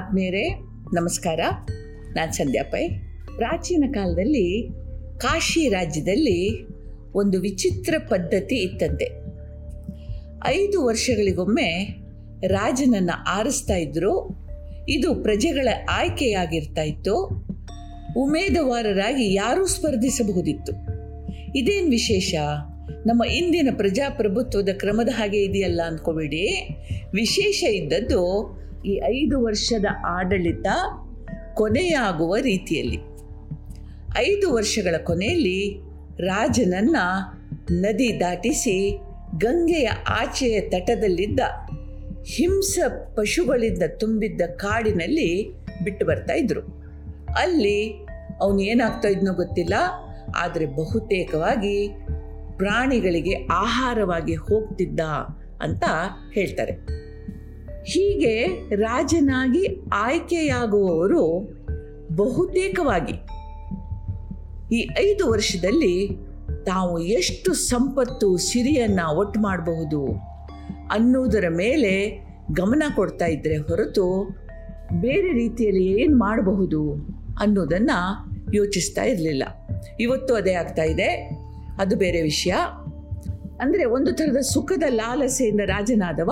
ಆತ್ಮೀಯರೇ, ನಮಸ್ಕಾರ. ನಾನು ಸಂಧ್ಯಾ ಪೈ. ಪ್ರಾಚೀನ ಕಾಲದಲ್ಲಿ ಕಾಶಿ ರಾಜ್ಯದಲ್ಲಿ ಒಂದು ವಿಚಿತ್ರ ಪದ್ಧತಿ ಇತ್ತಂತೆ. ಐದು ವರ್ಷಗಳಿಗೊಮ್ಮೆ ರಾಜನನ್ನು ಆರಿಸ್ತಾ ಇದ್ದರು ಇದು ಪ್ರಜೆಗಳ ಆಯ್ಕೆಯಾಗಿರ್ತಾ ಇತ್ತು. ಉಮೇದುವಾರರಾಗಿ ಯಾರೂ ಸ್ಪರ್ಧಿಸಬಹುದಿತ್ತು. ಇದೇನು ವಿಶೇಷ? ನಮ್ಮ ಇಂದಿನ ಪ್ರಜಾಪ್ರಭುತ್ವದ ಕ್ರಮದ ಹಾಗೆ ಇದೆಯಲ್ಲ ಅಂದ್ಕೋಬೇಡಿ ವಿಶೇಷ ಇದ್ದದ್ದು ಈ ಐದು ವರ್ಷದ ಆಡಳಿತ ಕೊನೆಯಾಗುವ ರೀತಿಯಲ್ಲಿ. ಐದು ವರ್ಷಗಳ ಕೊನೆಯಲ್ಲಿ ರಾಜನನ್ನ ನದಿ ದಾಟಿಸಿ ಗಂಗೆಯ ಆಚೆಯ ತಟದಲ್ಲಿದ್ದ ಹಿಂಸ ಪಶುಗಳಿಂದ ತುಂಬಿದ್ದ ಕಾಡಿನಲ್ಲಿ ಬಿಟ್ಟು ಬರ್ತಾ ಇದ್ರು. ಅಲ್ಲಿ ಅವನು ಏನಾಗ್ತಾ ಇದ್ನೋ ಗೊತ್ತಿಲ್ಲ, ಆದರೆ ಬಹುತೇಕವಾಗಿ ಪ್ರಾಣಿಗಳಿಗೆ ಆಹಾರವಾಗಿ ಹೋಗ್ತಿದ್ದ ಅಂತ ಹೇಳ್ತಾರೆ. ಹೀಗೆ ರಾಜನಾಗಿ ಆಯ್ಕೆಯಾಗುವವರು ಬಹುತೇಕವಾಗಿ. ಈ ಐದು ವರ್ಷದಲ್ಲಿ ತಾವು ಎಷ್ಟು ಸಂಪತ್ತು ಸಿರಿಯನ್ನು ಒಟ್ಟು ಮಾಡಬಹುದು ಅನ್ನೋದರ ಮೇಲೆ ಗಮನ ಕೊಡ್ತಾ ಇದ್ದರೆ ಹೊರತು ಬೇರೆ ರೀತಿಯಲ್ಲಿ ಏನು ಮಾಡಬಹುದು ಅನ್ನೋದನ್ನು ಯೋಚಿಸ್ತಾ ಇರಲಿಲ್ಲ. ಇವತ್ತು ಅದೇ ಆಗ್ತಾ ಇದೆ. ಅದು ಬೇರೆ ವಿಷಯ. ಅಂದರೆ ಒಂದು ಥರದ ಸುಖದ ಲಾಲಸೆಯಿಂದ ರಾಜನಾದವ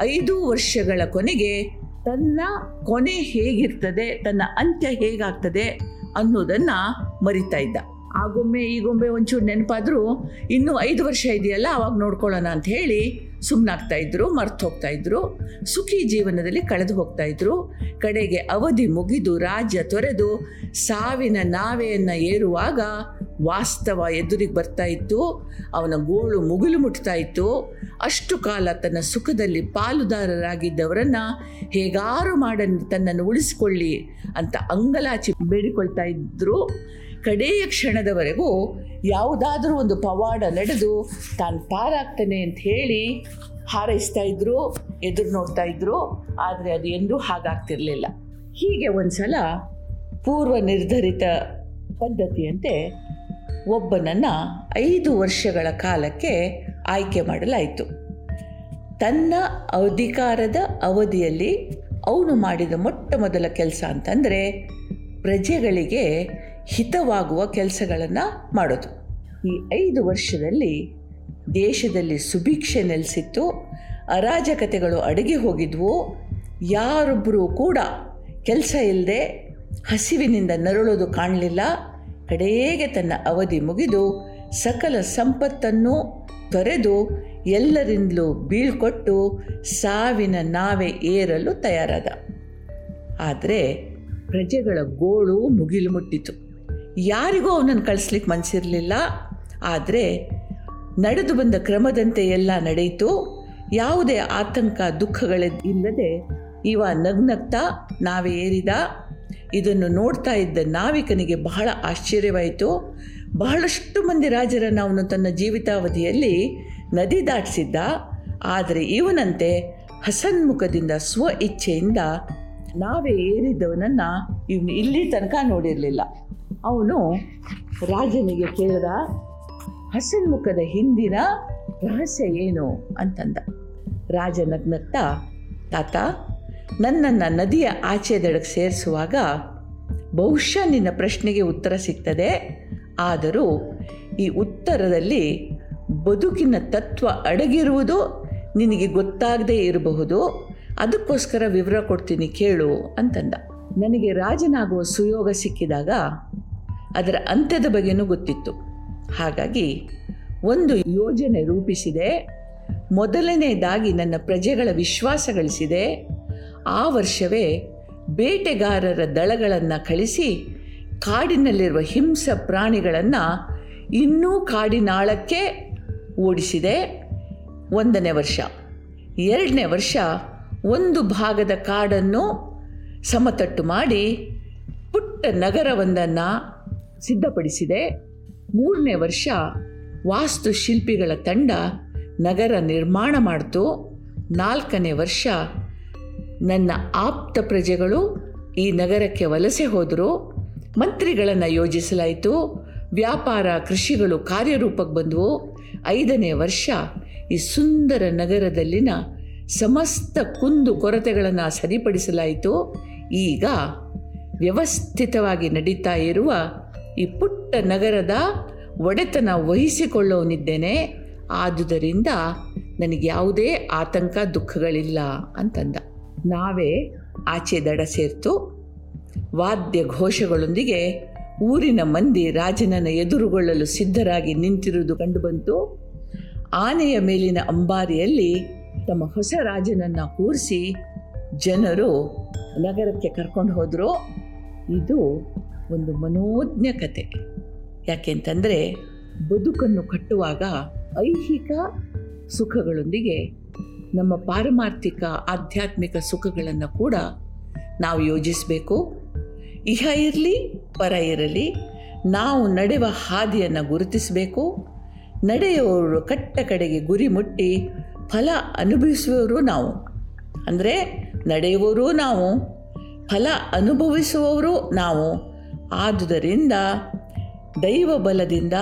ಐದು ವರ್ಷಗಳ ಕೊನೆಗೆ ತನ್ನ ಕೊನೆ ಹೇಗಿರ್ತದೆ, ತನ್ನ ಅಂತ್ಯ ಹೇಗಾಗ್ತದೆ ಅನ್ನೋದನ್ನು ಮರಿತಾ ಇದ್ದ. ಆಗೊಮ್ಮೆ ಈಗೊಮ್ಮೆ ಒಂಚೂರು ನೆನಪಾದರೂ ಇನ್ನೂ ಐದು ವರ್ಷ ಇದೆಯಲ್ಲ, ಅವಾಗ ನೋಡ್ಕೊಳ್ಳೋಣ ಅಂತ ಹೇಳಿ ಸುಮ್ಮನಾಗ್ತಾ ಇದ್ರು, ಮರ್ತು ಹೋಗ್ತಾ ಇದ್ರು. ಸುಖಿ ಜೀವನದಲ್ಲಿ ಕಳೆದು ಹೋಗ್ತಾ ಇದ್ರು. ಕಡೆಗೆ ಅವಧಿ ಮುಗಿದು ರಾಜ್ಯ ತೊರೆದು ಸಾವಿನ ನಾವೆಯನ್ನು ಏರುವಾಗ ವಾಸ್ತವ ಎದುರಿಗೆ ಬರ್ತಾ ಇತ್ತು. ಅವನ ಗೋಳು ಮುಗಿಲು ಮುಟ್ತಾ ಇತ್ತು. ಅಷ್ಟು ಕಾಲ ತನ್ನ ಸುಖದಲ್ಲಿ ಪಾಲುದಾರರಾಗಿದ್ದವರನ್ನು ಹೇಗಾರು ಮಾಡ ತನ್ನನ್ನು ಉಳಿಸಿಕೊಳ್ಳಿ ಅಂತ ಅಂಗಲಾಚಿ ಬೇಡಿಕೊಳ್ತಾ ಇದ್ದರು ಕಡೆಯ ಕ್ಷಣದವರೆಗೂ ಯಾವುದಾದರೂ ಒಂದು ಪವಾಡ ನಡೆದು ತಾನು ಪಾರಾಗ್ತಾನೆ ಅಂತ ಹೇಳಿ ಹಾರೈಸ್ತಾ ಇದ್ರು, ಎದುರು ನೋಡ್ತಾ ಇದ್ದರು ಆದರೆ ಅದು ಎಂದೂ ಹಾಗಾಗ್ತಿರಲಿಲ್ಲ. ಹೀಗೆ ಒಂದು ಸಲ ಪೂರ್ವ ನಿರ್ಧರಿತ ಪದ್ಧತಿಯಂತೆ ಒಬ್ಬನನ್ನು ಐದು ವರ್ಷಗಳ ಕಾಲಕ್ಕೆ ಆಯ್ಕೆ ಮಾಡಲಾಯಿತು. ತನ್ನ ಅಧಿಕಾರದ ಅವಧಿಯಲ್ಲಿ ಅವನು ಮಾಡಿದ ಮೊಟ್ಟ ಮೊದಲ ಕೆಲಸ ಅಂತಂದರೆ ಪ್ರಜೆಗಳಿಗೆ ಹಿತವಾಗುವ ಕೆಲಸಗಳನ್ನು ಮಾಡೋದು. ಈ ಐದು ವರ್ಷದಲ್ಲಿ ದೇಶದಲ್ಲಿ ಸುಭಿಕ್ಷೆ ನೆಲೆಸಿತ್ತು, ಅರಾಜಕತೆಗಳು ಅಡಗಿ ಹೋಗಿದ್ವು ಯಾರೊಬ್ಬರೂ ಕೂಡ ಕೆಲಸ ಇಲ್ಲದೆ ಹಸಿವಿನಿಂದ ನರಳೋದು ಕಾಣಲಿಲ್ಲ ಕಡೆಗೆ ತನ್ನ ಅವಧಿ ಮುಗಿದು ಸಕಲ ಸಂಪತ್ತನ್ನು ತೊರೆದು ಎಲ್ಲರಿಂದಲೂ ಬೀಳ್ಕೊಟ್ಟು ಸಾವಿನ ನಾವೆ ಏರಲು ತಯಾರಾದ. ಆದರೆ ಪ್ರಜೆಗಳ ಗೋಳು ಮುಗಿಲು ಮುಟ್ಟಿತು. ಯಾರಿಗೂ ಅವನನ್ನು ಕಳಿಸ್ಲಿಕ್ಕೆ ಮನಸ್ಸಿರಲಿಲ್ಲ ಆದರೆ ನಡೆದು ಬಂದ ಕ್ರಮದಂತೆ ಎಲ್ಲ ನಡೆಯಿತು. ಯಾವುದೇ ಆತಂಕ ದುಃಖಗಳಿಲ್ಲದೆ ಇವ ನಗ್ನಗ್ತಾ ನಾವೇ ಏರಿದ. ಇದನ್ನು ನೋಡ್ತಾ ಇದ್ದ ನಾವಿಕನಿಗೆ ಬಹಳ ಆಶ್ಚರ್ಯವಾಯಿತು. ಬಹಳಷ್ಟು ಮಂದಿ ರಾಜರನ್ನು ಅವನು ತನ್ನ ಜೀವಿತಾವಧಿಯಲ್ಲಿ ನದಿ ದಾಟಿಸಿದ್ದ. ಆದರೆ ಇವನಂತೆ ಹಸನ್ಮುಖದಿಂದ ಸ್ವ ಇಚ್ಛೆಯಿಂದ ನಾವೇ ಏರಿದ್ದವನನ್ನು ಇವನು ಇಲ್ಲಿ ತನಕ ನೋಡಿರಲಿಲ್ಲ. ಅವನು ರಾಜನಿಗೆ ಕೇಳಿದ, ಹಸನ್ಮುಖದ ಹಿಂದಿನ ರಹಸ್ಯ ಏನು? ಅಂತಂದ. ರಾಜ ನಗ್ನಗ್ತಾ, ತಾತ ನನ್ನನ್ನು ನದಿಯ ಆಚೆ ದಡಕ್ಕೆ ಸೇರಿಸುವಾಗ ಬಹುಶಃ ನಿನ್ನ ಪ್ರಶ್ನೆಗೆ ಉತ್ತರ ಸಿಗ್ತದೆ. ಆದರೂ ಈ ಉತ್ತರದಲ್ಲಿ ಬದುಕಿನ ತತ್ವ ಅಡಗಿರುವುದು ನಿನಗೆ ಗೊತ್ತಾಗದೇ ಇರಬಹುದು. ಅದಕ್ಕೋಸ್ಕರ ವಿವರ ಕೊಡ್ತೀನಿ ಕೇಳು ಅಂತಂದ. ನನಗೆ ರಾಜನಾಗುವ ಸುಯೋಗ ಸಿಕ್ಕಿದಾಗ ಅದರ ಅಂತ್ಯದ ಬಗ್ಗೆನೂ ಗೊತ್ತಿತ್ತು. ಹಾಗಾಗಿ ಒಂದು ಯೋಜನೆ ರೂಪಿಸಿದೆ. ಮೊದಲನೇದಾಗಿ ನನ್ನ ಪ್ರಜೆಗಳ ವಿಶ್ವಾಸ ಗಳಿಸಿದೆ. ಆ ವರ್ಷವೇ ಬೇಟೆಗಾರರ ದಳಗಳನ್ನು ಕಳಿಸಿ ಕಾಡಿನಲ್ಲಿರುವ ಹಿಂಸ ಪ್ರಾಣಿಗಳನ್ನು ಇನ್ನೂ ಕಾಡಿನಾಳಕ್ಕೆ ಓಡಿಸಿದೆ ಒಂದನೇ ವರ್ಷ. ಎರಡನೇ ವರ್ಷ ಒಂದು ಭಾಗದ ಕಾಡನ್ನು ಸಮತಟ್ಟು ಮಾಡಿ ಪುಟ್ಟ ನಗರವೊಂದನ್ನು ಸಿದ್ಧಪಡಿಸಿದೆ. ಮೂರನೇ ವರ್ಷ ವಾಸ್ತುಶಿಲ್ಪಿಗಳ ತಂಡ ನಗರ ನಿರ್ಮಾಣ ಮಾಡಿತು. ನಾಲ್ಕನೇ ವರ್ಷ ನನ್ನ ಆಪ್ತ ಪ್ರಜೆಗಳು ಈ ನಗರಕ್ಕೆ ವಲಸೆ ಹೋದರು, ಮಂತ್ರಿಗಳನ್ನು ಯೋಜಿಸಲಾಯಿತು, ವ್ಯಾಪಾರ ಕೃಷಿಗಳು ಕಾರ್ಯರೂಪಕ್ಕೆ ಬಂದವು. ಐದನೇ ವರ್ಷ ಈ ಸುಂದರ ನಗರದಲ್ಲಿನ ಸಮಸ್ತ ಕುಂದು ಕೊರತೆಗಳನ್ನು ಸರಿಪಡಿಸಲಾಯಿತು. ಈಗ ವ್ಯವಸ್ಥಿತವಾಗಿ ನಡೀತಾ ಇರುವ ಈ ಪುಟ್ಟ ನಗರದ ಒಡೆತನ ವಹಿಸಿಕೊಳ್ಳೋನಿದ್ದೇನೆ. ಆದುದರಿಂದ ನನಗೆ ಯಾವುದೇ ಆತಂಕ, ದುಃಖಗಳಿಲ್ಲ ಅಂತಂದ. ನಾವೇ ಆಚೆ ದಡ ಸೇರ್ತು ವಾದ್ಯ ಘೋಷಗಳೊಂದಿಗೆ ಊರಿನ ಮಂದಿ ರಾಜನನ್ನು ಎದುರುಗೊಳ್ಳಲು ಸಿದ್ಧರಾಗಿ ನಿಂತಿರುವುದು ಕಂಡುಬಂತು. ಆನೆಯ ಮೇಲಿನ ಅಂಬಾರಿಯಲ್ಲಿ ತಮ್ಮ ಹೊಸ ರಾಜನನ್ನು ಕೂರಿಸಿ ಜನರು ನಗರಕ್ಕೆ ಕರ್ಕೊಂಡು ಹೋದರು. ಇದು ಒಂದು ಮನೋಜ್ಞ ಕತೆ. ಯಾಕೆಂತಂದರೆ ಬದುಕನ್ನು ಕಟ್ಟುವಾಗ ಐಹಿಕ ಸುಖಗಳೊಂದಿಗೆ ನಮ್ಮ ಪಾರಮಾರ್ಥಿಕ ಆಧ್ಯಾತ್ಮಿಕ ಸುಖಗಳನ್ನು ಕೂಡ ನಾವು ಯೋಜಿಸಬೇಕು. ಇಹ ಇರಲಿ, ಪರ ಇರಲಿ, ನಾವು ನಡೆವ ಹಾದಿಯನ್ನು ಗುರುತಿಸಬೇಕು. ನಡೆಯುವವರು ಕಟ್ಟ ಕಡೆಗೆ ಗುರಿ ಮುಟ್ಟಿ ಫಲ ಅನುಭವಿಸುವವರು ನಾವು. ಅಂದರೆ ನಡೆಯುವವರು ನಾವು, ಫಲ ಅನುಭವಿಸುವವರು ನಾವು. ಆದುದರಿಂದ ದೈವ ಬಲದಿಂದ,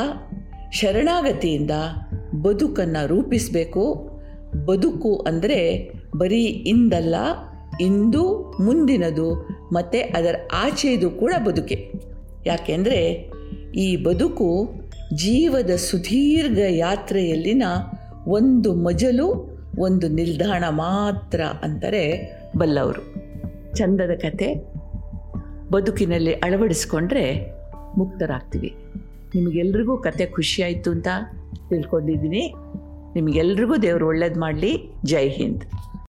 ಶರಣಾಗತಿಯಿಂದ ಬದುಕನ್ನು ರೂಪಿಸಬೇಕು. ಬದುಕು ಅಂದರೆ ಬರೀ ಇಂದಲ್ಲ, ಇಂದು ಮುಂದಿನದು, ಮತ್ತು ಅದರ ಆಚೆದು ಕೂಡ ಬದುಕೆ. ಯಾಕೆಂದರೆ ಈ ಬದುಕು ಜೀವದ ಸುದೀರ್ಘ ಯಾತ್ರೆಯಲ್ಲಿನ ಒಂದು ಮಜಲು, ಒಂದು ನಿಲ್ದಾಣ ಮಾತ್ರ ಅಂತಾರೆ ಬಲ್ಲವರು. ಚಂದದ ಕತೆ. ಬದುಕಿನಲ್ಲಿ ಅಳವಡಿಸ್ಕೊಂಡ್ರೆ ಮುಕ್ತರಾಗ್ತೀವಿ. ನಿಮಗೆಲ್ರಿಗೂ ಕತೆ ಖುಷಿಯಾಯಿತು ಅಂತ ತಿಳ್ಕೊಂಡಿದ್ದೀನಿ. ನಿಮಗೆಲ್ರಿಗೂ ದೇವರು ಒಳ್ಳೇದು ಮಾಡಲಿ. ಜೈ ಹಿಂದ್.